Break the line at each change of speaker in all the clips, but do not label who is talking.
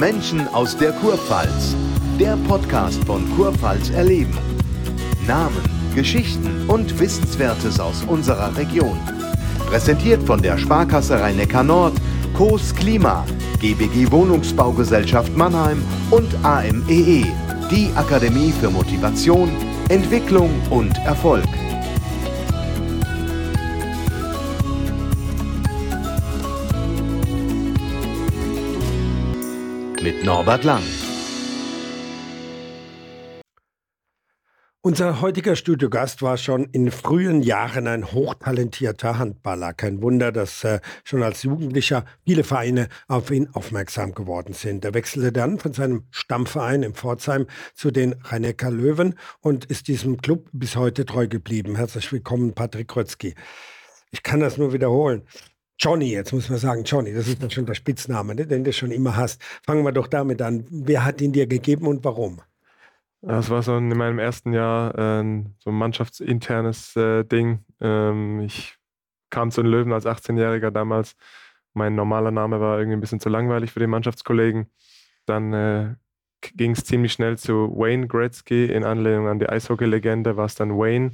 Menschen aus der Kurpfalz. Der Podcast von Kurpfalz erleben. Namen, Geschichten und Wissenswertes aus unserer Region. Präsentiert von der Sparkasse Rhein-Neckar Nord, Coos Klima, GBG Wohnungsbaugesellschaft Mannheim und AMEE, die Akademie für Motivation, Entwicklung und Erfolg. Norbert Lang.
Unser heutiger Studiogast war schon in frühen Jahren ein hochtalentierter Handballer. Kein Wunder, dass äh, schon als Jugendlicher viele Vereine auf ihn aufmerksam geworden sind. Er wechselte dann von seinem Stammverein in Pforzheim zu den rhein Löwen und ist diesem Club bis heute treu geblieben. Herzlich willkommen, Patrick Krötzky. Ich kann das nur wiederholen. Johnny, jetzt muss man sagen, Johnny, das ist dann schon der Spitzname, ne, den du schon immer hast. Fangen wir doch damit an. Wer hat ihn dir gegeben und warum?
Das war so in meinem ersten Jahr äh, so ein mannschaftsinternes äh, Ding. Ähm, ich kam zu den Löwen als 18-Jähriger damals. Mein normaler Name war irgendwie ein bisschen zu langweilig für die Mannschaftskollegen. Dann äh, ging es ziemlich schnell zu Wayne Gretzky in Anlehnung an die Eishockey-Legende, war es dann Wayne.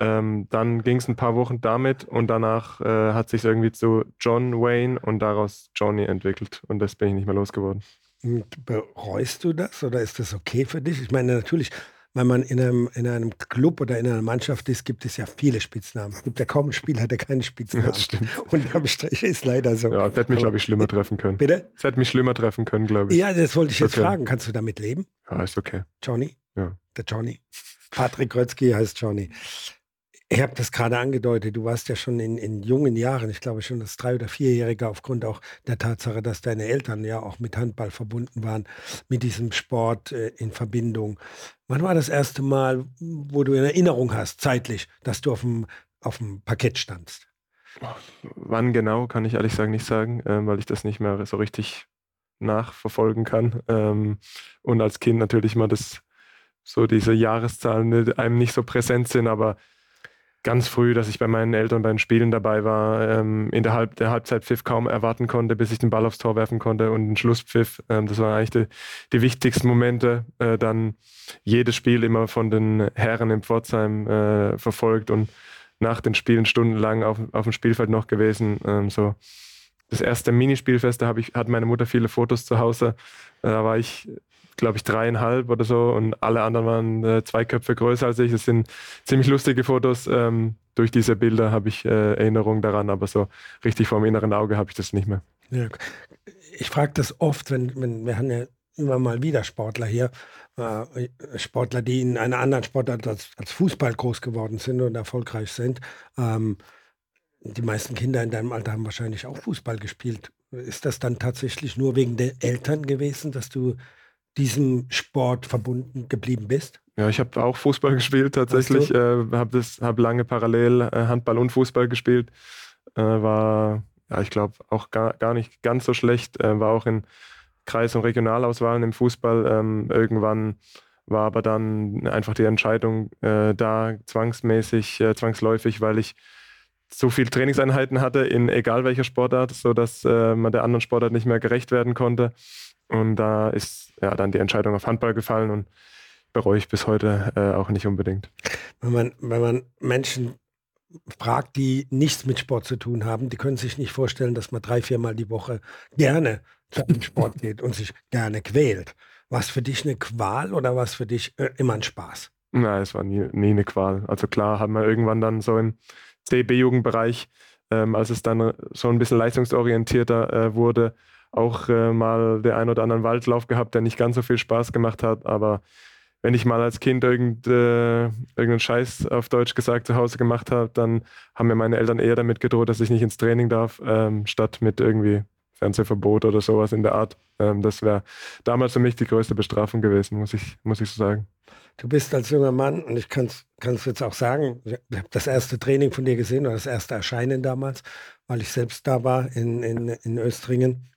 Ähm, dann ging es ein paar Wochen damit und danach äh, hat sich irgendwie zu John Wayne und daraus Johnny entwickelt und das bin ich nicht mehr losgeworden.
Bereust du das oder ist das okay für dich? Ich meine, natürlich, wenn man in einem, in einem Club oder in einer Mannschaft ist, gibt es ja viele Spitznamen. Es gibt ja kaum einen Spieler, der keinen Spitznamen hat.
Das stimmt.
Und am Strich ist leider so.
Ja, das hätte mich, glaube ich, schlimmer treffen können.
Bitte?
Es hätte mich schlimmer treffen können, glaube ich.
Ja, das wollte ich jetzt
Okay.
fragen. Kannst du damit leben?
Ja, ist okay.
Johnny?
Ja.
Der Johnny. Patrick Krötzky heißt Johnny. Ich habe das gerade angedeutet, du warst ja schon in, in jungen Jahren, ich glaube schon als drei- oder vierjähriger, aufgrund auch der Tatsache, dass deine Eltern ja auch mit Handball verbunden waren, mit diesem Sport äh, in Verbindung. Wann war das erste Mal, wo du in Erinnerung hast, zeitlich, dass du auf dem, auf dem Parkett standst?
Wann genau, kann ich ehrlich sagen nicht sagen, ähm, weil ich das nicht mehr so richtig nachverfolgen kann. Ähm, und als Kind natürlich mal das, so diese Jahreszahlen ne, einem nicht so präsent sind, aber ganz früh, dass ich bei meinen Eltern bei den Spielen dabei war, ähm, in der, der Halbzeitpfiff kaum erwarten konnte, bis ich den Ball aufs Tor werfen konnte und den Schlusspfiff. Ähm, das waren eigentlich die, die wichtigsten Momente. Äh, dann jedes Spiel immer von den Herren in Pforzheim äh, verfolgt und nach den Spielen stundenlang auf, auf dem Spielfeld noch gewesen. Ähm, so das erste Minispielfest, da ich, hat meine Mutter viele Fotos zu Hause. Da war ich, glaube ich, dreieinhalb oder so und alle anderen waren äh, zwei Köpfe größer als ich. Das sind ziemlich lustige Fotos. Ähm, durch diese Bilder habe ich äh, Erinnerungen daran, aber so richtig vor dem inneren Auge habe ich das nicht mehr.
Ja, ich frage das oft, wenn, wenn wir haben ja immer mal wieder Sportler hier, äh, Sportler, die in einer anderen Sportart als, als Fußball groß geworden sind und erfolgreich sind. Ähm, die meisten Kinder in deinem Alter haben wahrscheinlich auch Fußball gespielt. Ist das dann tatsächlich nur wegen der Eltern gewesen, dass du diesem Sport verbunden geblieben bist?
Ja, ich habe auch Fußball gespielt tatsächlich. Äh, habe das, habe lange parallel äh, Handball und Fußball gespielt. Äh, war, ja, ich glaube auch gar, gar nicht ganz so schlecht. Äh, war auch in Kreis- und Regionalauswahlen im Fußball. Ähm, irgendwann war aber dann einfach die Entscheidung äh, da zwangsmäßig, äh, zwangsläufig, weil ich so viel Trainingseinheiten hatte in egal welcher Sportart, sodass man der anderen Sportart nicht mehr gerecht werden konnte. Und da ist ja dann die Entscheidung auf Handball gefallen und bereue ich bis heute äh, auch nicht unbedingt.
Wenn man, wenn man Menschen fragt, die nichts mit Sport zu tun haben, die können sich nicht vorstellen, dass man drei, viermal die Woche gerne zu einem Sport geht und sich gerne quält. War es für dich eine Qual oder war es für dich äh, immer ein Spaß?
Nein, es war nie, nie eine Qual. Also klar haben wir irgendwann dann so im CB-Jugendbereich, ähm, als es dann so ein bisschen leistungsorientierter äh, wurde, auch äh, mal der ein oder anderen Waldlauf gehabt, der nicht ganz so viel Spaß gemacht hat. Aber wenn ich mal als Kind irgend, äh, irgendeinen Scheiß auf Deutsch gesagt zu Hause gemacht habe, dann haben mir meine Eltern eher damit gedroht, dass ich nicht ins Training darf, ähm, statt mit irgendwie Fernsehverbot oder sowas in der Art. Ähm, das wäre damals für mich die größte Bestrafung gewesen, muss ich, muss ich so sagen.
Du bist als junger Mann, und ich kann es jetzt auch sagen, ich habe das erste Training von dir gesehen oder das erste Erscheinen damals, weil ich selbst da war in, in, in Östringen,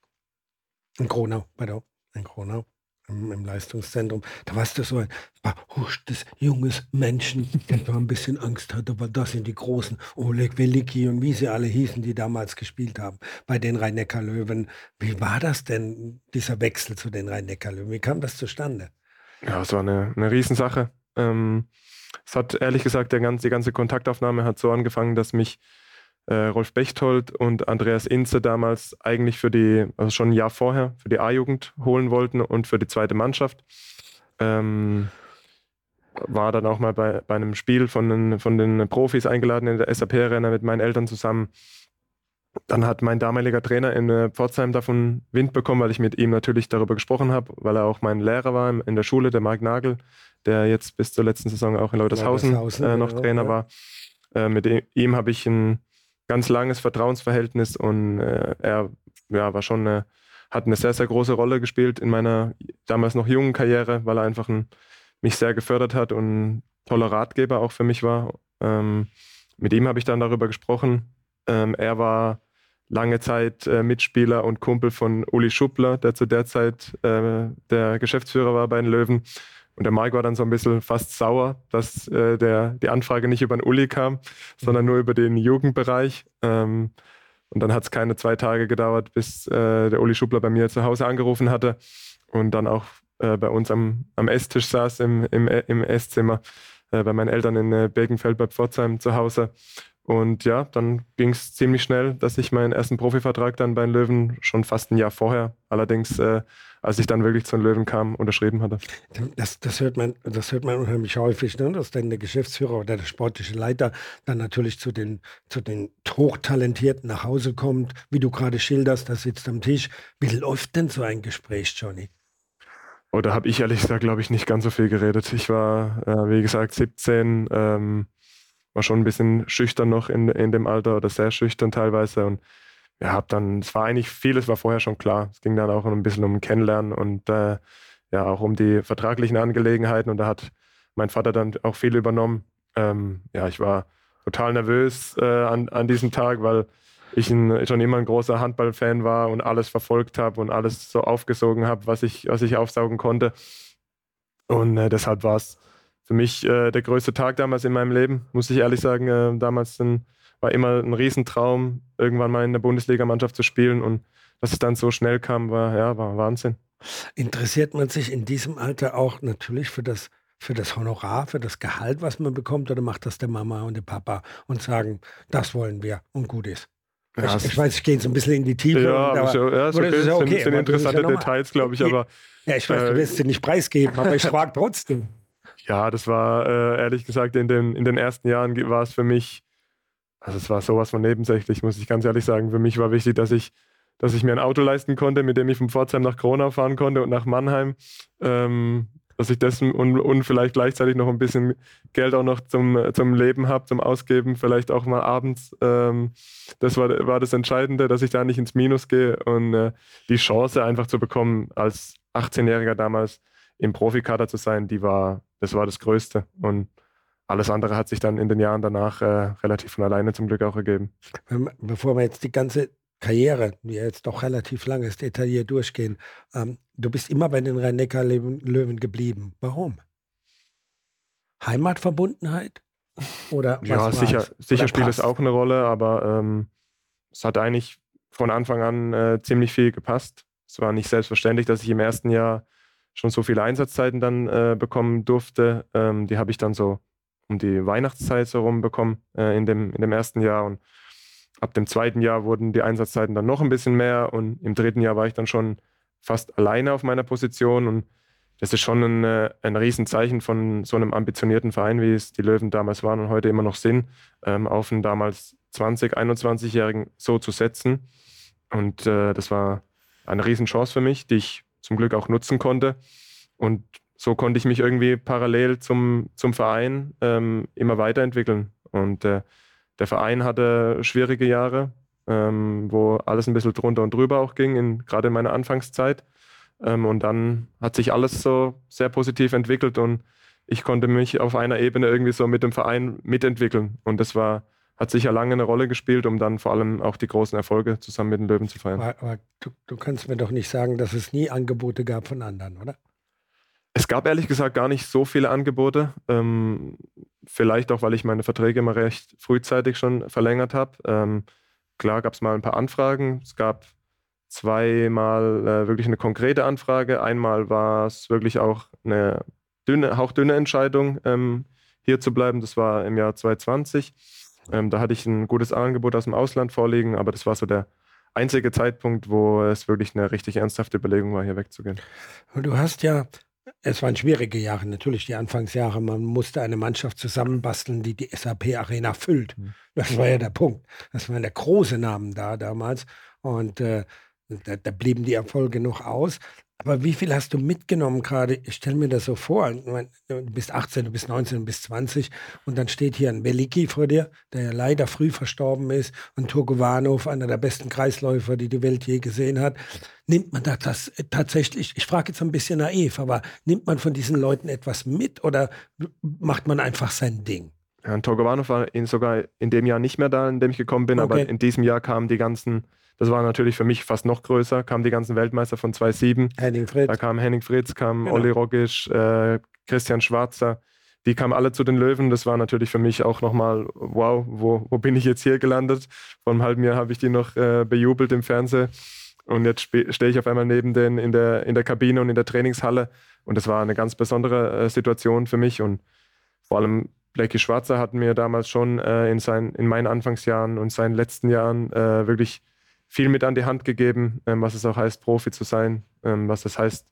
in Kronau, pardon, in Kronau. im, im Leistungszentrum. Da warst du so ein verhuschtes, junges Menschen, der da ein bisschen Angst hatte, aber das sind die großen Oleg Weliki und wie sie alle hießen, die damals gespielt haben bei den Rhein-Neckar-Löwen. Wie war das denn, dieser Wechsel zu den Rhein-Neckar-Löwen? Wie kam das zustande?
Ja, es war eine, eine Riesensache. Ähm, es hat ehrlich gesagt, der ganze, die ganze Kontaktaufnahme hat so angefangen, dass mich äh, Rolf Bechtold und Andreas Inze damals eigentlich für die, also schon ein Jahr vorher, für die A-Jugend holen wollten und für die zweite Mannschaft. Ähm, war dann auch mal bei, bei einem Spiel von den, von den Profis eingeladen in der SAP-Arena mit meinen Eltern zusammen. Dann hat mein damaliger Trainer in äh, Pforzheim davon Wind bekommen, weil ich mit ihm natürlich darüber gesprochen habe, weil er auch mein Lehrer war in der Schule, der Marc Nagel, der jetzt bis zur letzten Saison auch in Leutershausen, Leutershausen äh, noch ja, Trainer ja. war. Äh, mit ihm habe ich ein ganz langes Vertrauensverhältnis und äh, er ja, war schon eine, hat eine sehr, sehr große Rolle gespielt in meiner damals noch jungen Karriere, weil er einfach ein, mich sehr gefördert hat und ein toller Ratgeber auch für mich war. Ähm, mit ihm habe ich dann darüber gesprochen. Ähm, er war lange Zeit äh, Mitspieler und Kumpel von Uli Schuppler, der zu der Zeit äh, der Geschäftsführer war bei den Löwen. Und der Mike war dann so ein bisschen fast sauer, dass äh, der, die Anfrage nicht über den Uli kam, sondern mhm. nur über den Jugendbereich. Ähm, und dann hat es keine zwei Tage gedauert, bis äh, der Uli Schubler bei mir zu Hause angerufen hatte und dann auch äh, bei uns am, am Esstisch saß im, im, im Esszimmer, äh, bei meinen Eltern in äh, Birkenfeld bei Pforzheim zu Hause. Und ja, dann ging es ziemlich schnell, dass ich meinen ersten Profivertrag dann bei den Löwen schon fast ein Jahr vorher, allerdings äh, als ich dann wirklich zu den Löwen kam, unterschrieben hatte.
Das, das, hört, man, das hört man unheimlich häufig, ne? dass dann der Geschäftsführer oder der sportliche Leiter dann natürlich zu den, zu den Hochtalentierten nach Hause kommt, wie du gerade schilderst, da sitzt am Tisch. Wie läuft denn so ein Gespräch, Johnny?
Oh, da habe ich ehrlich gesagt, glaube ich, nicht ganz so viel geredet. Ich war, äh, wie gesagt, 17, ähm, war schon ein bisschen schüchtern noch in, in dem Alter oder sehr schüchtern teilweise und ja, hab dann, es war eigentlich vieles war vorher schon klar. Es ging dann auch ein bisschen um Kennenlernen und äh, ja auch um die vertraglichen Angelegenheiten und da hat mein Vater dann auch viel übernommen. Ähm, ja, ich war total nervös äh, an, an diesem Tag, weil ich ein, schon immer ein großer Handballfan war und alles verfolgt habe und alles so aufgesogen habe, was ich, was ich aufsaugen konnte. Und äh, deshalb war es für mich äh, der größte Tag damals in meinem Leben, muss ich ehrlich sagen. Äh, damals ein, war immer ein Riesentraum, irgendwann mal in der Bundesligamannschaft zu spielen. Und dass es dann so schnell kam, war, ja, war Wahnsinn.
Interessiert man sich in diesem Alter auch natürlich für das, für das Honorar, für das Gehalt, was man bekommt, oder macht das der Mama und der Papa und sagen, das wollen wir und gut ist? Ja, ich, ich, weiß, ich gehe jetzt ein bisschen in die Tiefe.
Ja, aber, so, ja, ist okay. Ist okay. Sind, sind interessante ja Details, glaube ich, aber.
Ja, ich weiß, äh, du wirst sie nicht preisgeben, aber ich frage trotzdem.
Ja, das war äh, ehrlich gesagt in den, in den ersten Jahren war es für mich, also es war sowas von nebensächlich, muss ich ganz ehrlich sagen. Für mich war wichtig, dass ich, dass ich mir ein Auto leisten konnte, mit dem ich von Pforzheim nach Kronau fahren konnte und nach Mannheim. Ähm, dass ich das und, und vielleicht gleichzeitig noch ein bisschen Geld auch noch zum, zum Leben habe, zum Ausgeben, vielleicht auch mal abends. Ähm, das war, war das Entscheidende, dass ich da nicht ins Minus gehe und äh, die Chance einfach zu bekommen, als 18-Jähriger damals im Profikader zu sein, die war, das war das Größte. Und alles andere hat sich dann in den Jahren danach äh, relativ von alleine zum Glück auch ergeben.
Bevor wir jetzt die ganze Karriere, die jetzt doch relativ lang ist, detailliert durchgehen, ähm, du bist immer bei den Rhein-Neckar-Löwen geblieben. Warum? Heimatverbundenheit? Oder was
ja, sicher, sicher spielt es auch eine Rolle, aber ähm, es hat eigentlich von Anfang an äh, ziemlich viel gepasst. Es war nicht selbstverständlich, dass ich im ersten Jahr schon so viele Einsatzzeiten dann äh, bekommen durfte. Ähm, die habe ich dann so um die Weihnachtszeit so rum bekommen äh, in, dem, in dem ersten Jahr. Und ab dem zweiten Jahr wurden die Einsatzzeiten dann noch ein bisschen mehr. Und im dritten Jahr war ich dann schon fast alleine auf meiner Position. Und das ist schon ein, äh, ein Riesenzeichen von so einem ambitionierten Verein, wie es die Löwen damals waren und heute immer noch sind, ähm, auf einen damals 20-, 21-Jährigen so zu setzen. Und äh, das war eine Riesenchance für mich, die ich zum Glück auch nutzen konnte. Und so konnte ich mich irgendwie parallel zum, zum Verein ähm, immer weiterentwickeln. Und äh, der Verein hatte schwierige Jahre, ähm, wo alles ein bisschen drunter und drüber auch ging, in, gerade in meiner Anfangszeit. Ähm, und dann hat sich alles so sehr positiv entwickelt und ich konnte mich auf einer Ebene irgendwie so mit dem Verein mitentwickeln. Und das war, hat sicher lange eine Rolle gespielt, um dann vor allem auch die großen Erfolge zusammen mit den Löwen zu feiern.
Aber, aber du, du kannst mir doch nicht sagen, dass es nie Angebote gab von anderen, oder?
Es gab ehrlich gesagt gar nicht so viele Angebote. Ähm, vielleicht auch, weil ich meine Verträge immer recht frühzeitig schon verlängert habe. Ähm, klar gab es mal ein paar Anfragen. Es gab zweimal äh, wirklich eine konkrete Anfrage. Einmal war es wirklich auch eine dünne, hauchdünne Entscheidung, ähm, hier zu bleiben. Das war im Jahr 2020. Ähm, da hatte ich ein gutes Angebot aus dem Ausland vorliegen, aber das war so der einzige Zeitpunkt, wo es wirklich eine richtig ernsthafte Überlegung war, hier wegzugehen.
Du hast ja es waren schwierige Jahre, natürlich die Anfangsjahre. Man musste eine Mannschaft zusammenbasteln, die die SAP-Arena füllt. Mhm. Das war ja der Punkt. Das waren der große Namen da damals. Und äh, da, da, blieben die Erfolge noch aus. Aber wie viel hast du mitgenommen gerade? Ich stelle mir das so vor. Du bist 18, du bist 19, du bist 20 und dann steht hier ein Beliki vor dir, der ja leider früh verstorben ist und Turkovanov, einer der besten Kreisläufer, die die Welt je gesehen hat. Nimmt man da das tatsächlich, ich frage jetzt ein bisschen naiv, aber nimmt man von diesen Leuten etwas mit oder macht man einfach sein Ding?
Ja, Torgovanov war in, sogar in dem Jahr nicht mehr da, in dem ich gekommen bin, okay. aber in diesem Jahr kamen die ganzen das war natürlich für mich fast noch größer. Kamen die ganzen Weltmeister von 2.7.
Henning Fritz.
Da kam Henning Fritz, kam genau. Olli Rogisch, äh, Christian Schwarzer. Die kamen alle zu den Löwen. Das war natürlich für mich auch nochmal, wow, wo, wo bin ich jetzt hier gelandet? Vor einem halben Jahr habe ich die noch äh, bejubelt im Fernsehen. Und jetzt stehe ich auf einmal neben denen in der, in der Kabine und in der Trainingshalle. Und das war eine ganz besondere äh, Situation für mich. Und vor allem Blackie Schwarzer hat mir damals schon äh, in, sein, in meinen Anfangsjahren und seinen letzten Jahren äh, wirklich viel mit an die Hand gegeben, ähm, was es auch heißt, Profi zu sein, ähm, was es heißt,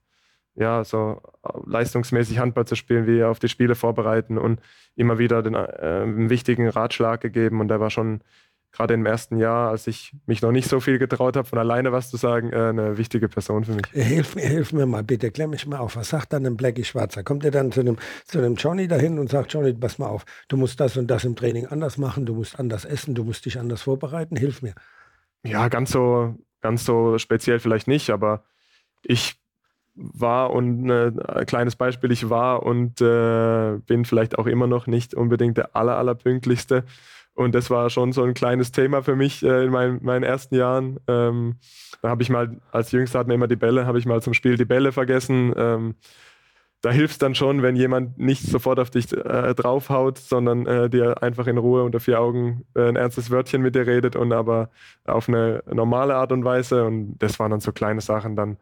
ja, so äh, leistungsmäßig Handball zu spielen, wie auf die Spiele vorbereiten und immer wieder den äh, wichtigen Ratschlag gegeben. Und der war schon gerade im ersten Jahr, als ich mich noch nicht so viel getraut habe, von alleine was zu sagen, äh, eine wichtige Person für mich.
Hilf, hilf mir mal bitte, klär mich mal auf. Was sagt dann ein Blackie Schwarzer? Kommt er dann zu dem, zu Johnny dahin und sagt, Johnny, pass mal auf, du musst das und das im Training anders machen, du musst anders essen, du musst dich anders vorbereiten, hilf mir.
Ja, ganz so, ganz so speziell vielleicht nicht, aber ich war und äh, ein kleines Beispiel, ich war und äh, bin vielleicht auch immer noch nicht unbedingt der aller, allerpünktlichste. Und das war schon so ein kleines Thema für mich äh, in mein, meinen ersten Jahren. Ähm, da habe ich mal, als Jüngster hatten wir immer die Bälle, habe ich mal zum Spiel die Bälle vergessen. Ähm, da hilft es dann schon, wenn jemand nicht sofort auf dich äh, draufhaut, sondern äh, dir einfach in Ruhe unter vier Augen äh, ein ernstes Wörtchen mit dir redet und aber auf eine normale Art und Weise. Und das waren dann so kleine Sachen dann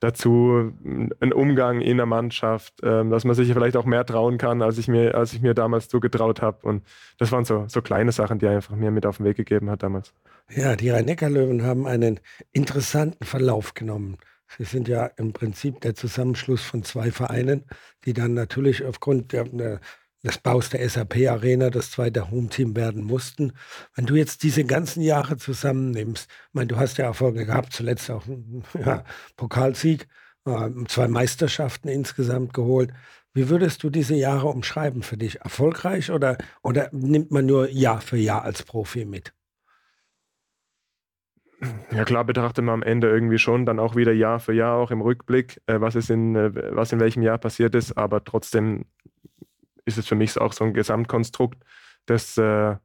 dazu, ein Umgang in der Mannschaft, ähm, dass man sich vielleicht auch mehr trauen kann, als ich mir, als ich mir damals zugetraut habe. Und das waren so, so kleine Sachen, die er einfach mir mit auf den Weg gegeben hat damals.
Ja, die Rhein-Neckar-Löwen haben einen interessanten Verlauf genommen. Sie sind ja im Prinzip der Zusammenschluss von zwei Vereinen, die dann natürlich aufgrund der, des Baus der SAP-Arena das zweite Home-Team werden mussten. Wenn du jetzt diese ganzen Jahre zusammennimmst, ich meine, du hast ja Erfolge gehabt, zuletzt auch ja, Pokalsieg, äh, zwei Meisterschaften insgesamt geholt. Wie würdest du diese Jahre umschreiben für dich? Erfolgreich oder, oder nimmt man nur Jahr für Jahr als Profi mit?
Ja klar betrachtet man am Ende irgendwie schon dann auch wieder Jahr für Jahr auch im Rückblick, äh, was ist in äh, was in welchem Jahr passiert ist, aber trotzdem ist es für mich auch so ein Gesamtkonstrukt, das äh,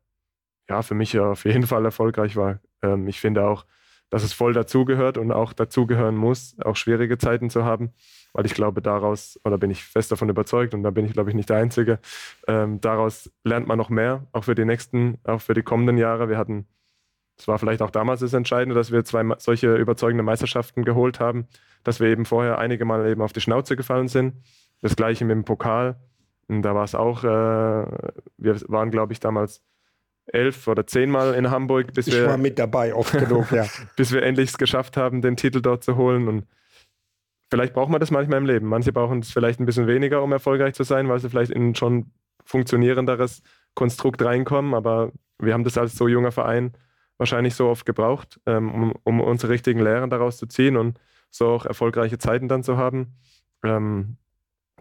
ja für mich auf jeden Fall erfolgreich war. Ähm, ich finde auch, dass es voll dazugehört und auch dazugehören muss, auch schwierige Zeiten zu haben, weil ich glaube, daraus, oder bin ich fest davon überzeugt, und da bin ich, glaube ich, nicht der Einzige, ähm, daraus lernt man noch mehr, auch für die nächsten, auch für die kommenden Jahre. Wir hatten es war vielleicht auch damals das Entscheidende, dass wir zwei solche überzeugende Meisterschaften geholt haben, dass wir eben vorher einige Mal eben auf die Schnauze gefallen sind. Das gleiche mit dem Pokal. Und da war es auch, äh, wir waren, glaube ich, damals elf oder zehnmal in Hamburg,
bis ich wir. war mit dabei, oft genug, ja.
bis wir endlich es geschafft haben, den Titel dort zu holen. Und vielleicht braucht man das manchmal im Leben. Manche brauchen es vielleicht ein bisschen weniger, um erfolgreich zu sein, weil sie vielleicht in ein schon funktionierenderes Konstrukt reinkommen. Aber wir haben das als so junger Verein wahrscheinlich so oft gebraucht, ähm, um, um, unsere richtigen Lehren daraus zu ziehen und so auch erfolgreiche Zeiten dann zu haben. Ähm,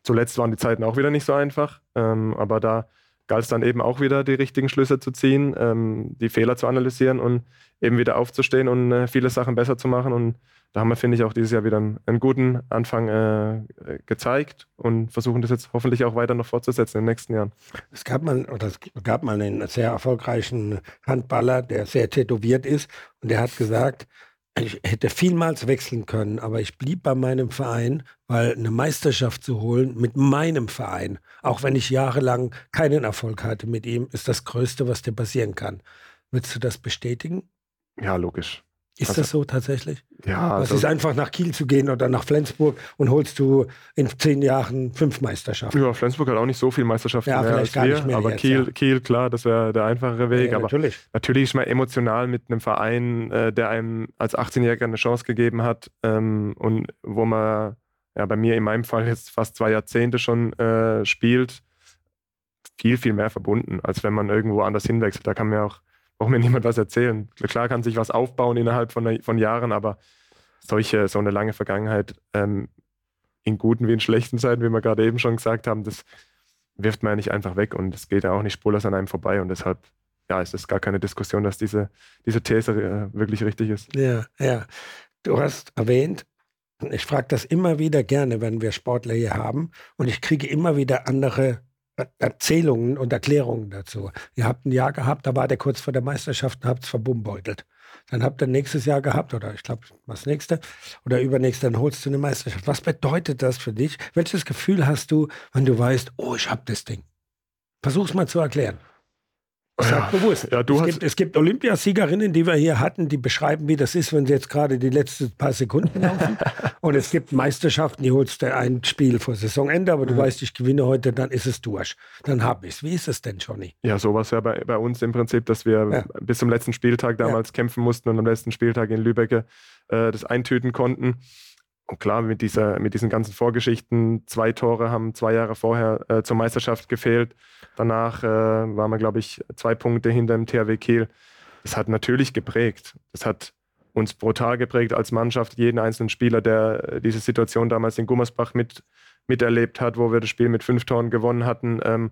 zuletzt waren die Zeiten auch wieder nicht so einfach, ähm, aber da galt es dann eben auch wieder, die richtigen Schlüsse zu ziehen, ähm, die Fehler zu analysieren und eben wieder aufzustehen und äh, viele Sachen besser zu machen. Und da haben wir, finde ich, auch dieses Jahr wieder einen, einen guten Anfang äh, gezeigt und versuchen das jetzt hoffentlich auch weiter noch fortzusetzen in den nächsten Jahren.
Es gab mal, oder es gab mal einen sehr erfolgreichen Handballer, der sehr tätowiert ist und der hat gesagt, ich hätte vielmals wechseln können, aber ich blieb bei meinem Verein, weil eine Meisterschaft zu holen mit meinem Verein, auch wenn ich jahrelang keinen Erfolg hatte mit ihm, ist das Größte, was dir passieren kann. Würdest du das bestätigen?
Ja, logisch.
Ist also, das so tatsächlich?
Ja.
Also, es ist einfach nach Kiel zu gehen oder nach Flensburg und holst du in zehn Jahren fünf Meisterschaften.
Ja, Flensburg hat auch nicht so viele Meisterschaften ja, mehr als wir, mehr aber jetzt, Kiel, ja. Kiel, klar, das wäre der einfachere Weg. Ja, aber natürlich. natürlich ist man emotional mit einem Verein, äh, der einem als 18-Jähriger eine Chance gegeben hat ähm, und wo man ja bei mir in meinem Fall jetzt fast zwei Jahrzehnte schon äh, spielt, viel, viel mehr verbunden, als wenn man irgendwo anders hinwechselt. Da kann man ja auch braucht mir niemand was erzählen. Klar kann sich was aufbauen innerhalb von, von Jahren, aber solche, so eine lange Vergangenheit ähm, in guten wie in schlechten Zeiten, wie wir gerade eben schon gesagt haben, das wirft man ja nicht einfach weg und es geht ja auch nicht spurlos an einem vorbei und deshalb ja, ist es gar keine Diskussion, dass diese, diese These äh, wirklich richtig ist.
Ja, ja. Du hast erwähnt, ich frage das immer wieder gerne, wenn wir Sportler hier haben und ich kriege immer wieder andere Erzählungen und Erklärungen dazu. Ihr habt ein Jahr gehabt, da war der kurz vor der Meisterschaft und habt es verbumbeutelt. Dann habt ihr nächstes Jahr gehabt, oder ich glaube, was nächste, oder übernächste, dann holst du eine Meisterschaft. Was bedeutet das für dich? Welches Gefühl hast du, wenn du weißt, oh, ich habe das Ding? Versuch's mal zu erklären. Ich ja, bewusst. Ja, es, gibt, es, gibt, Olympiasiegerinnen, die wir hier hatten, die beschreiben, wie das ist, wenn sie jetzt gerade die letzten paar Sekunden laufen. und es gibt Meisterschaften, die holst du ein Spiel vor Saisonende, aber du mhm. weißt, ich gewinne heute, dann ist es durch. Dann habe ich es. Wie ist es denn, Johnny?
Ja, so war es ja bei, bei, uns im Prinzip, dass wir ja. bis zum letzten Spieltag damals ja. kämpfen mussten und am letzten Spieltag in Lübeck äh, das eintüten konnten. Und klar, mit, dieser, mit diesen ganzen Vorgeschichten, zwei Tore haben zwei Jahre vorher äh, zur Meisterschaft gefehlt. Danach äh, waren wir, glaube ich, zwei Punkte hinter dem THW Kiel. Das hat natürlich geprägt. Das hat uns brutal geprägt als Mannschaft, jeden einzelnen Spieler, der diese Situation damals in Gummersbach mit, miterlebt hat, wo wir das Spiel mit fünf Toren gewonnen hatten ähm,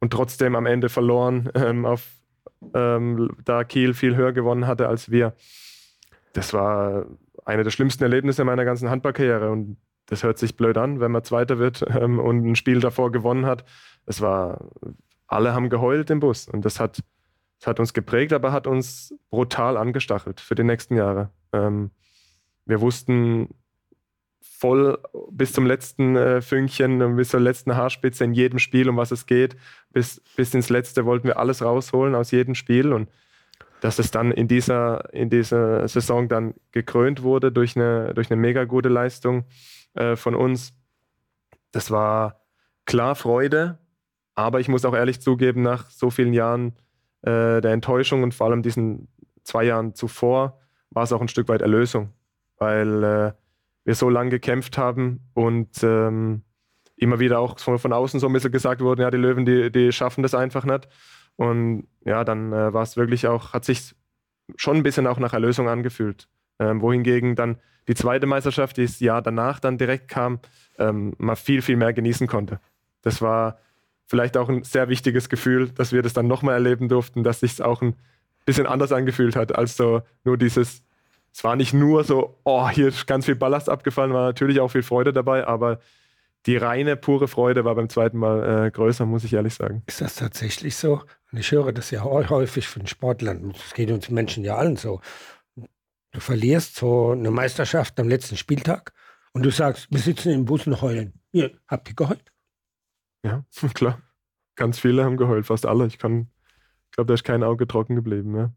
und trotzdem am Ende verloren, ähm, auf, ähm, da Kiel viel höher gewonnen hatte als wir. Das war eine der schlimmsten Erlebnisse meiner ganzen Handballkarriere. Und das hört sich blöd an, wenn man Zweiter wird ähm, und ein Spiel davor gewonnen hat. Es war, alle haben geheult im Bus. Und das hat, das hat uns geprägt, aber hat uns brutal angestachelt für die nächsten Jahre. Ähm, wir wussten voll bis zum letzten äh, Fünkchen, bis zur letzten Haarspitze in jedem Spiel, um was es geht. Bis, bis ins Letzte wollten wir alles rausholen aus jedem Spiel. Und dass es dann in dieser, in dieser Saison dann gekrönt wurde durch eine, durch eine mega gute Leistung äh, von uns. Das war klar Freude, aber ich muss auch ehrlich zugeben, nach so vielen Jahren äh, der Enttäuschung und vor allem diesen zwei Jahren zuvor war es auch ein Stück weit Erlösung, weil äh, wir so lange gekämpft haben und ähm, immer wieder auch von, von außen so ein bisschen gesagt wurde, ja, die Löwen, die, die schaffen das einfach nicht. Und ja, dann äh, war es wirklich auch, hat sich schon ein bisschen auch nach Erlösung angefühlt. Ähm, wohingegen dann die zweite Meisterschaft, die das Jahr danach dann direkt kam, ähm, man viel, viel mehr genießen konnte. Das war vielleicht auch ein sehr wichtiges Gefühl, dass wir das dann nochmal erleben durften, dass sich es auch ein bisschen anders angefühlt hat, als so nur dieses, es war nicht nur so, oh, hier ist ganz viel Ballast abgefallen, war natürlich auch viel Freude dabei, aber die reine, pure Freude war beim zweiten Mal äh, größer, muss ich ehrlich sagen.
Ist das tatsächlich so? Und ich höre das ja häufig von Sportlern. Es geht uns Menschen ja allen so. Du verlierst so eine Meisterschaft am letzten Spieltag und du sagst, wir sitzen im Bus und heulen. Ihr habt ihr geheult?
Ja, klar. Ganz viele haben geheult, fast alle. Ich kann, ich glaube, da ist kein Auge trocken geblieben. Ja.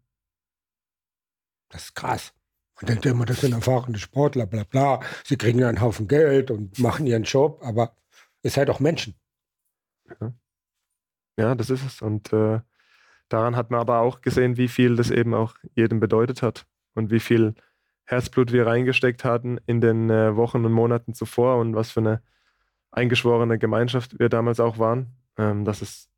Das ist krass. Man denkt immer, das sind erfahrene Sportler, bla bla. Sie kriegen einen Haufen Geld und machen ihren Job, aber ihr seid auch Menschen.
Ja, ja das ist es. Und äh, daran hat man aber auch gesehen, wie viel das eben auch jedem bedeutet hat und wie viel Herzblut wir reingesteckt hatten in den äh, Wochen und Monaten zuvor und was für eine eingeschworene Gemeinschaft wir damals auch waren. Ähm, dass es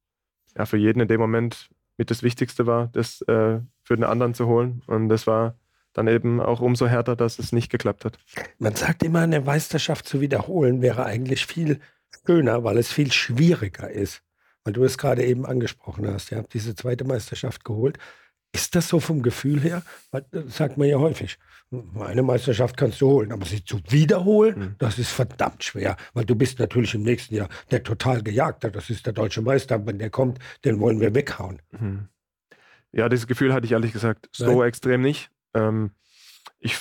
ja für jeden in dem Moment mit das Wichtigste war, das äh, für den anderen zu holen. Und das war dann eben auch umso härter, dass es nicht geklappt hat.
Man sagt immer, eine Meisterschaft zu wiederholen wäre eigentlich viel schöner, weil es viel schwieriger ist. Weil du es gerade eben angesprochen hast. Ihr habt diese zweite Meisterschaft geholt. Ist das so vom Gefühl her? Das sagt man ja häufig. Eine Meisterschaft kannst du holen, aber sie zu wiederholen, mhm. das ist verdammt schwer, weil du bist natürlich im nächsten Jahr der total Gejagte. Das ist der deutsche Meister. Wenn der kommt, den wollen wir weghauen. Mhm.
Ja, dieses Gefühl hatte ich ehrlich gesagt so Nein. extrem nicht. Ähm, ich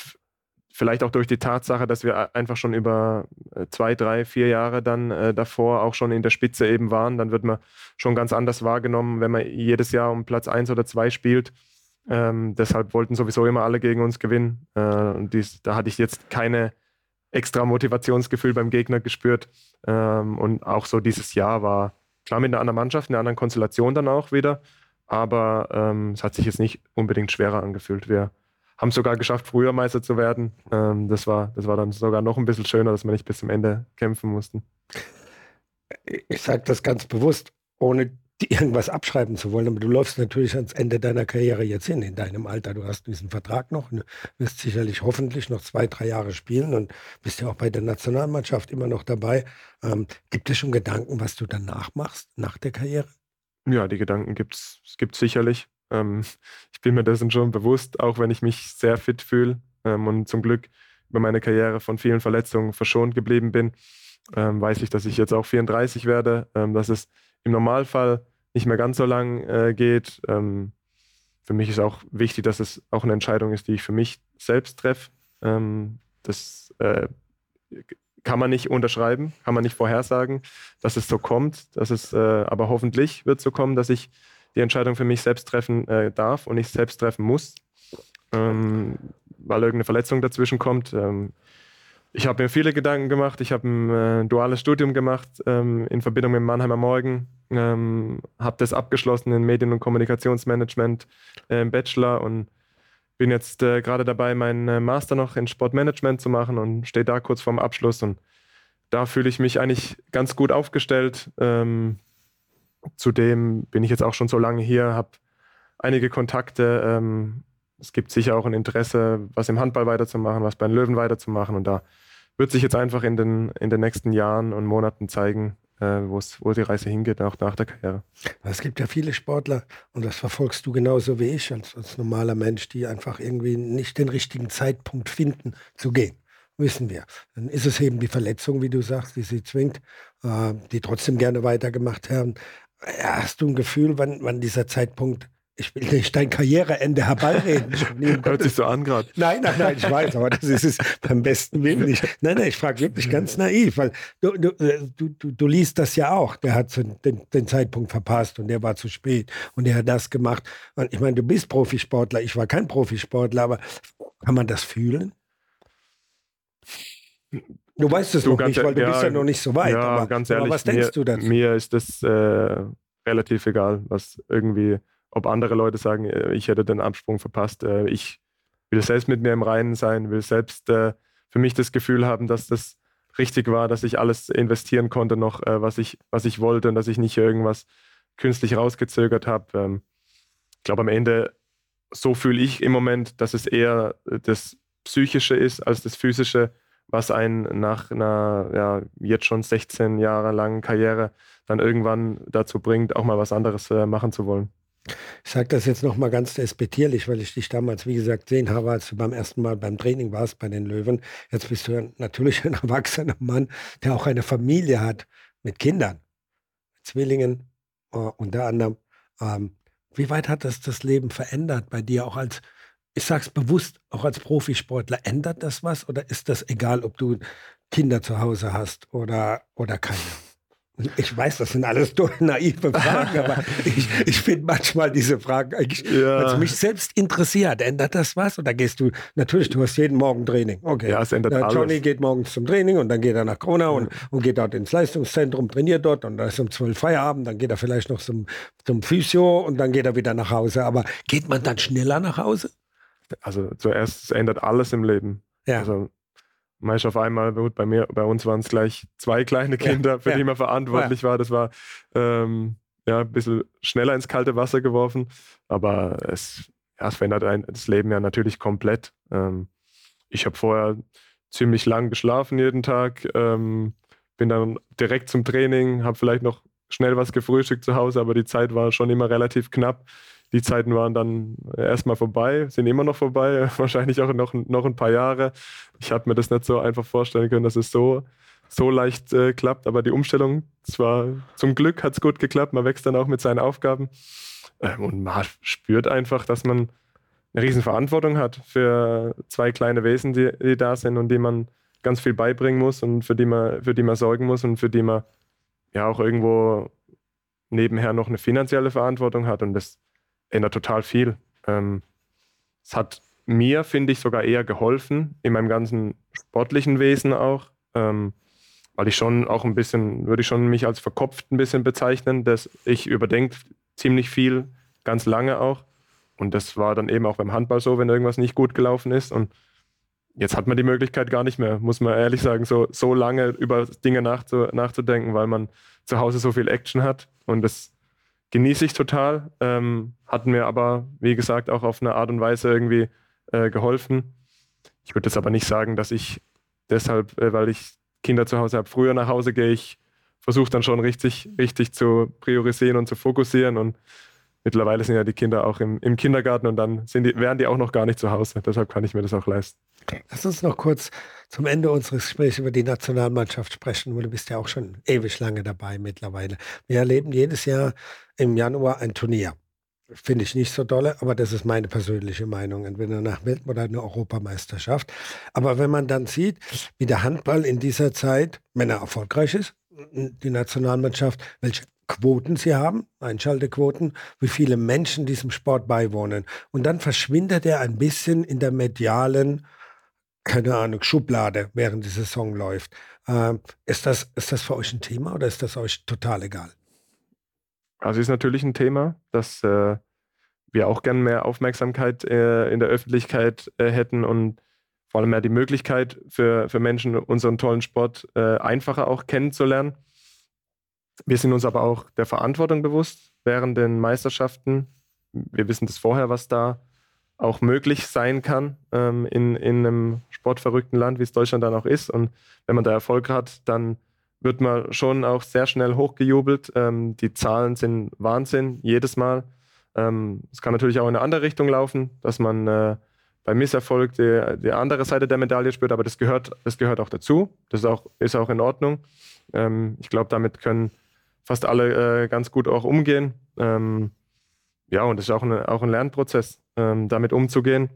vielleicht auch durch die Tatsache, dass wir einfach schon über äh, zwei, drei, vier Jahre dann äh, davor auch schon in der Spitze eben waren, dann wird man schon ganz anders wahrgenommen, wenn man jedes Jahr um Platz eins oder zwei spielt. Ähm, deshalb wollten sowieso immer alle gegen uns gewinnen. Äh, und dies, da hatte ich jetzt keine extra Motivationsgefühl beim Gegner gespürt. Ähm, und auch so dieses Jahr war klar mit einer anderen Mannschaft, einer anderen Konstellation dann auch wieder. Aber ähm, es hat sich jetzt nicht unbedingt schwerer angefühlt. Wir haben es sogar geschafft, früher Meister zu werden. Ähm, das, war, das war dann sogar noch ein bisschen schöner, dass wir nicht bis zum Ende kämpfen mussten.
Ich sage das ganz bewusst, ohne irgendwas abschreiben zu wollen, aber du läufst natürlich ans Ende deiner Karriere jetzt hin, in deinem Alter. Du hast diesen Vertrag noch, du wirst sicherlich hoffentlich noch zwei, drei Jahre spielen und bist ja auch bei der Nationalmannschaft immer noch dabei. Ähm, gibt es schon Gedanken, was du danach machst, nach der Karriere?
Ja, die Gedanken gibt es sicherlich. Ähm, ich bin mir dessen schon bewusst, auch wenn ich mich sehr fit fühle ähm, und zum Glück über meine Karriere von vielen Verletzungen verschont geblieben bin, ähm, weiß ich, dass ich jetzt auch 34 werde, ähm, dass es im Normalfall nicht mehr ganz so lang äh, geht. Ähm, für mich ist auch wichtig, dass es auch eine Entscheidung ist, die ich für mich selbst treffe. Ähm, das äh, kann man nicht unterschreiben, kann man nicht vorhersagen, dass es so kommt, dass es äh, aber hoffentlich wird so kommen, dass ich die Entscheidung für mich selbst treffen äh, darf und ich selbst treffen muss, ähm, weil irgendeine Verletzung dazwischen kommt. Ähm, ich habe mir viele Gedanken gemacht. Ich habe ein äh, duales Studium gemacht ähm, in Verbindung mit Mannheimer Morgen. Ähm, habe das abgeschlossen in Medien- und Kommunikationsmanagement äh, im Bachelor und bin jetzt äh, gerade dabei, meinen äh, Master noch in Sportmanagement zu machen und stehe da kurz vorm Abschluss. Und da fühle ich mich eigentlich ganz gut aufgestellt. Ähm, Zudem bin ich jetzt auch schon so lange hier, habe einige Kontakte. Ähm, es gibt sicher auch ein Interesse, was im Handball weiterzumachen, was bei den Löwen weiterzumachen. Und da wird sich jetzt einfach in den, in den nächsten Jahren und Monaten zeigen, äh, wo die Reise hingeht, auch nach der Karriere.
Es gibt ja viele Sportler, und das verfolgst du genauso wie ich als, als normaler Mensch, die einfach irgendwie nicht den richtigen Zeitpunkt finden, zu gehen wissen wir. Dann ist es eben die Verletzung, wie du sagst, die sie zwingt, äh, die trotzdem gerne weitergemacht haben. Hast du ein Gefühl, wann, wann dieser Zeitpunkt ich will nicht dein Karriereende herbeireden.
Hört sich so an gerade.
Nein, nein, nein, ich weiß, aber das ist es beim besten Willen nicht. Nein, nein, ich frage wirklich ganz naiv, weil du, du, du, du, liest das ja auch. Der hat den, den, Zeitpunkt verpasst und der war zu spät und der hat das gemacht. Und ich meine, du bist Profisportler, ich war kein Profisportler, aber kann man das fühlen? Du weißt es du, noch nicht, weil du ja, bist ja noch nicht so weit.
Ja, aber, ganz ehrlich,
was denkst
mir,
du dazu?
Mir ist das äh, relativ egal, was irgendwie, ob andere Leute sagen, äh, ich hätte den Absprung verpasst. Äh, ich will selbst mit mir im Reinen sein, will selbst äh, für mich das Gefühl haben, dass das richtig war, dass ich alles investieren konnte noch, äh, was, ich, was ich wollte und dass ich nicht irgendwas künstlich rausgezögert habe. Ähm, ich glaube, am Ende, so fühle ich im Moment, dass es eher das Psychische ist als das Physische was einen nach einer ja, jetzt schon 16 Jahre langen Karriere dann irgendwann dazu bringt, auch mal was anderes äh, machen zu wollen.
Ich sage das jetzt nochmal ganz despektierlich, weil ich dich damals, wie gesagt, gesehen habe, als du beim ersten Mal beim Training warst bei den Löwen. Jetzt bist du natürlich ein erwachsener Mann, der auch eine Familie hat mit Kindern, Zwillingen äh, unter anderem. Ähm, wie weit hat das das Leben verändert bei dir, auch als ich sage es bewusst, auch als Profisportler, ändert das was oder ist das egal, ob du Kinder zu Hause hast oder, oder keine? Ich weiß, das sind alles naive Fragen, aber ich, ich finde manchmal diese Fragen eigentlich, ja. also mich selbst interessiert. Ändert das was? Oder gehst du, natürlich, du hast jeden Morgen Training. Okay.
Ja, es ändert
Der Johnny
alles.
geht morgens zum Training und dann geht er nach Krona und, und geht dort ins Leistungszentrum, trainiert dort und da ist um zwölf Feierabend, dann geht er vielleicht noch zum, zum Physio und dann geht er wieder nach Hause. Aber geht man dann schneller nach Hause?
Also zuerst, es ändert alles im Leben. Ja. Also meist auf einmal, gut, bei mir, bei uns waren es gleich zwei kleine Kinder, ja, für ja. die man verantwortlich ja. war. Das war ähm, ja ein bisschen schneller ins kalte Wasser geworfen, aber es, es verändert ein, das Leben ja natürlich komplett. Ähm, ich habe vorher ziemlich lang geschlafen jeden Tag, ähm, bin dann direkt zum Training, habe vielleicht noch schnell was gefrühstückt zu Hause, aber die Zeit war schon immer relativ knapp die Zeiten waren dann erstmal vorbei, sind immer noch vorbei, wahrscheinlich auch noch, noch ein paar Jahre. Ich habe mir das nicht so einfach vorstellen können, dass es so, so leicht äh, klappt, aber die Umstellung, zwar zum Glück hat es gut geklappt, man wächst dann auch mit seinen Aufgaben. Ähm, und man spürt einfach, dass man eine Riesenverantwortung hat für zwei kleine Wesen, die, die da sind und die man ganz viel beibringen muss und für die man, für die man sorgen muss und für die man ja auch irgendwo nebenher noch eine finanzielle Verantwortung hat. Und das ändert total viel. Ähm, es hat mir, finde ich, sogar eher geholfen, in meinem ganzen sportlichen Wesen auch, ähm, weil ich schon auch ein bisschen, würde ich schon mich als verkopft ein bisschen bezeichnen, dass ich überdenke ziemlich viel, ganz lange auch. Und das war dann eben auch beim Handball so, wenn irgendwas nicht gut gelaufen ist. Und jetzt hat man die Möglichkeit gar nicht mehr, muss man ehrlich sagen, so, so lange über Dinge nachzu, nachzudenken, weil man zu Hause so viel Action hat. Und das genieße ich total. Ähm, hat mir aber, wie gesagt, auch auf eine Art und Weise irgendwie äh, geholfen. Ich würde jetzt aber nicht sagen, dass ich deshalb, äh, weil ich Kinder zu Hause habe, früher nach Hause gehe. Ich versuche dann schon richtig, richtig zu priorisieren und zu fokussieren. Und mittlerweile sind ja die Kinder auch im, im Kindergarten und dann die, wären die auch noch gar nicht zu Hause. Deshalb kann ich mir das auch leisten.
Lass uns noch kurz zum Ende unseres Gesprächs über die Nationalmannschaft sprechen. Du bist ja auch schon ewig lange dabei mittlerweile. Wir erleben jedes Jahr im Januar ein Turnier. Finde ich nicht so dolle, aber das ist meine persönliche Meinung. Entweder nach Welt- oder eine Europameisterschaft. Aber wenn man dann sieht, wie der Handball in dieser Zeit, wenn er erfolgreich ist, die Nationalmannschaft, welche Quoten sie haben, Einschaltequoten, wie viele Menschen diesem Sport beiwohnen. Und dann verschwindet er ein bisschen in der medialen, keine Ahnung, Schublade, während die Saison läuft. Ähm, ist, das, ist das für euch ein Thema oder ist das euch total egal?
Also ist natürlich ein Thema, dass äh, wir auch gern mehr Aufmerksamkeit äh, in der Öffentlichkeit äh, hätten und vor allem mehr die Möglichkeit für, für Menschen, unseren tollen Sport äh, einfacher auch kennenzulernen. Wir sind uns aber auch der Verantwortung bewusst während den Meisterschaften. Wir wissen das vorher, was da auch möglich sein kann ähm, in, in einem sportverrückten Land, wie es Deutschland dann auch ist. Und wenn man da Erfolg hat, dann wird man schon auch sehr schnell hochgejubelt. Ähm, die Zahlen sind Wahnsinn, jedes Mal. Ähm, es kann natürlich auch in eine andere Richtung laufen, dass man äh, bei Misserfolg die, die, andere Seite der Medaille spürt, aber das gehört, das gehört auch dazu. Das ist auch, ist auch in Ordnung. Ähm, ich glaube, damit können fast alle äh, ganz gut auch umgehen. Ähm, ja, und es ist auch, eine, auch ein Lernprozess, ähm, damit umzugehen.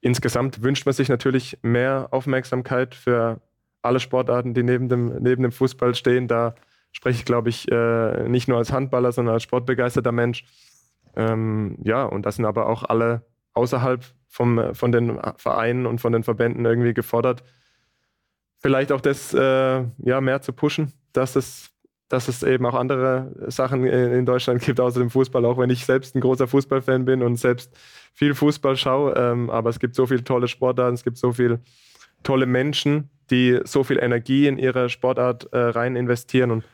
Insgesamt wünscht man sich natürlich mehr Aufmerksamkeit für alle Sportarten, die neben dem, neben dem Fußball stehen. Da spreche ich, glaube ich, äh, nicht nur als Handballer, sondern als sportbegeisterter Mensch. Ähm, ja, und das sind aber auch alle außerhalb vom, von den Vereinen und von den Verbänden irgendwie gefordert, vielleicht auch das äh, ja, mehr zu pushen, dass es, dass es eben auch andere Sachen in Deutschland gibt, außer dem Fußball, auch wenn ich selbst ein großer Fußballfan bin und selbst viel Fußball schaue. Ähm, aber es gibt so viele tolle Sportarten, es gibt so viele tolle Menschen, die so viel Energie in ihre Sportart äh, rein investieren. Und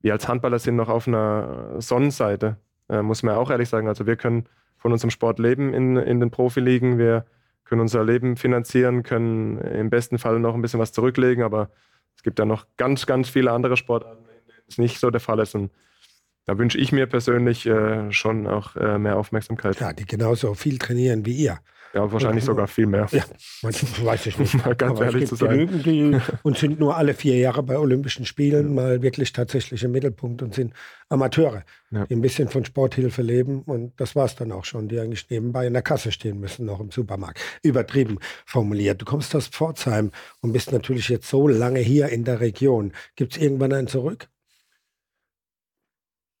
wir als Handballer sind noch auf einer Sonnenseite, äh, muss man auch ehrlich sagen. Also wir können von unserem Sport leben in, in den Profiligen. Wir können unser Leben finanzieren, können im besten Fall noch ein bisschen was zurücklegen, aber es gibt ja noch ganz, ganz viele andere Sportarten, es nicht so der Fall ist. Und da wünsche ich mir persönlich äh, schon auch äh, mehr Aufmerksamkeit.
Ja, die genauso viel trainieren wie ihr.
Ja, wahrscheinlich sogar viel mehr.
Ja, weiß ich nicht.
mal ganz Aber ehrlich
es
zu
gibt
sein.
genügend, die und sind nur alle vier Jahre bei Olympischen Spielen mal wirklich tatsächlich im Mittelpunkt und sind Amateure,
Ja.
die ein bisschen von Sporthilfe leben. Und das war es dann auch schon, die eigentlich nebenbei in der Kasse stehen müssen, noch im Supermarkt. Übertrieben formuliert. Du kommst aus Pforzheim und bist natürlich jetzt so lange hier in der Region. Gibt es irgendwann ein Zurück?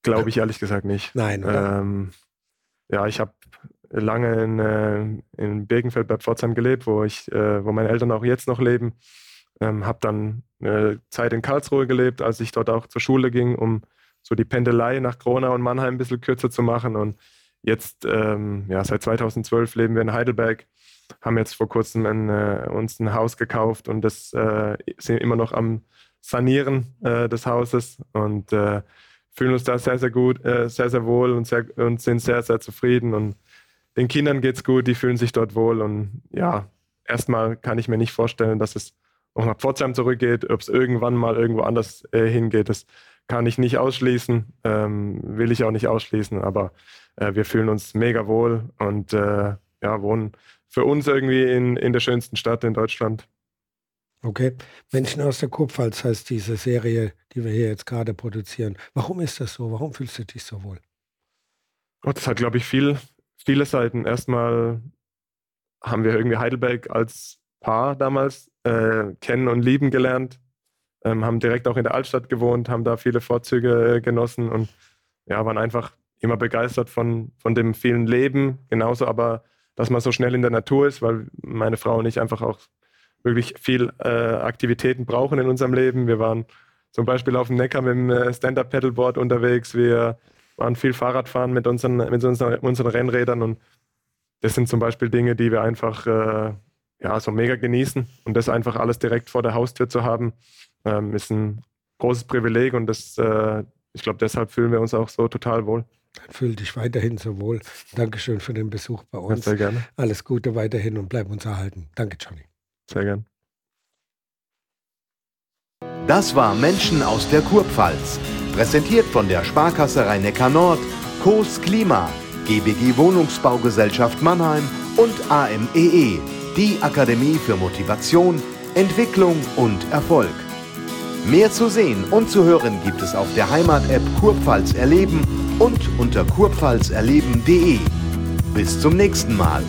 Glaube ich ehrlich gesagt nicht.
Nein, oder?
Ähm, ja, ich habe lange in, äh, in Birkenfeld bei Pforzheim gelebt, wo ich, äh, wo meine Eltern auch jetzt noch leben. Ähm, habe dann eine Zeit in Karlsruhe gelebt, als ich dort auch zur Schule ging, um so die Pendelei nach Kronau und Mannheim ein bisschen kürzer zu machen. Und jetzt, ähm, ja, seit 2012 leben wir in Heidelberg, haben jetzt vor kurzem ein, äh, uns ein Haus gekauft und das äh, sind immer noch am Sanieren äh, des Hauses und äh, fühlen uns da sehr, sehr gut, äh, sehr, sehr wohl und, sehr, und sind sehr, sehr zufrieden. Und den Kindern geht's gut, die fühlen sich dort wohl. Und ja, erstmal kann ich mir nicht vorstellen, dass es noch nach Pforzheim zurückgeht, ob es irgendwann mal irgendwo anders äh, hingeht. Das kann ich nicht ausschließen, ähm, will ich auch nicht ausschließen, aber äh, wir fühlen uns mega wohl und äh, ja, wohnen für uns irgendwie in, in der schönsten Stadt in Deutschland.
Okay. Menschen aus der Kurpfalz heißt diese Serie, die wir hier jetzt gerade produzieren. Warum ist das so? Warum fühlst du dich so wohl?
Oh, das hat, glaube ich, viel, viele Seiten. Erstmal haben wir irgendwie Heidelberg als Paar damals äh, kennen und lieben gelernt, ähm, haben direkt auch in der Altstadt gewohnt, haben da viele Vorzüge äh, genossen und ja, waren einfach immer begeistert von, von dem vielen Leben, genauso aber, dass man so schnell in der Natur ist, weil meine Frau und ich einfach auch wirklich viel äh, Aktivitäten brauchen in unserem Leben. Wir waren zum Beispiel auf dem Neckar mit dem äh, Stand-Up-Pedalboard unterwegs. Wir waren viel Fahrradfahren mit unseren, mit unseren, unseren Rennrädern und das sind zum Beispiel Dinge, die wir einfach äh, ja, so mega genießen. Und das einfach alles direkt vor der Haustür zu haben, ähm, ist ein großes Privileg und das, äh, ich glaube, deshalb fühlen wir uns auch so total wohl.
Fühl dich weiterhin so wohl. Dankeschön für den Besuch bei uns.
Sehr gerne.
Alles Gute weiterhin und bleib uns erhalten. Danke, Johnny.
Sehr gern.
Das war Menschen aus der Kurpfalz. Präsentiert von der Sparkasse Rhein-Neckar Nord, Coos Klima, GBG Wohnungsbaugesellschaft Mannheim und AMEE, e, die Akademie für Motivation, Entwicklung und Erfolg. Mehr zu sehen und zu hören gibt es auf der Heimat-App Kurpfalz erleben und unter kurpfalzerleben.de. Bis zum nächsten Mal.